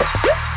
Bye.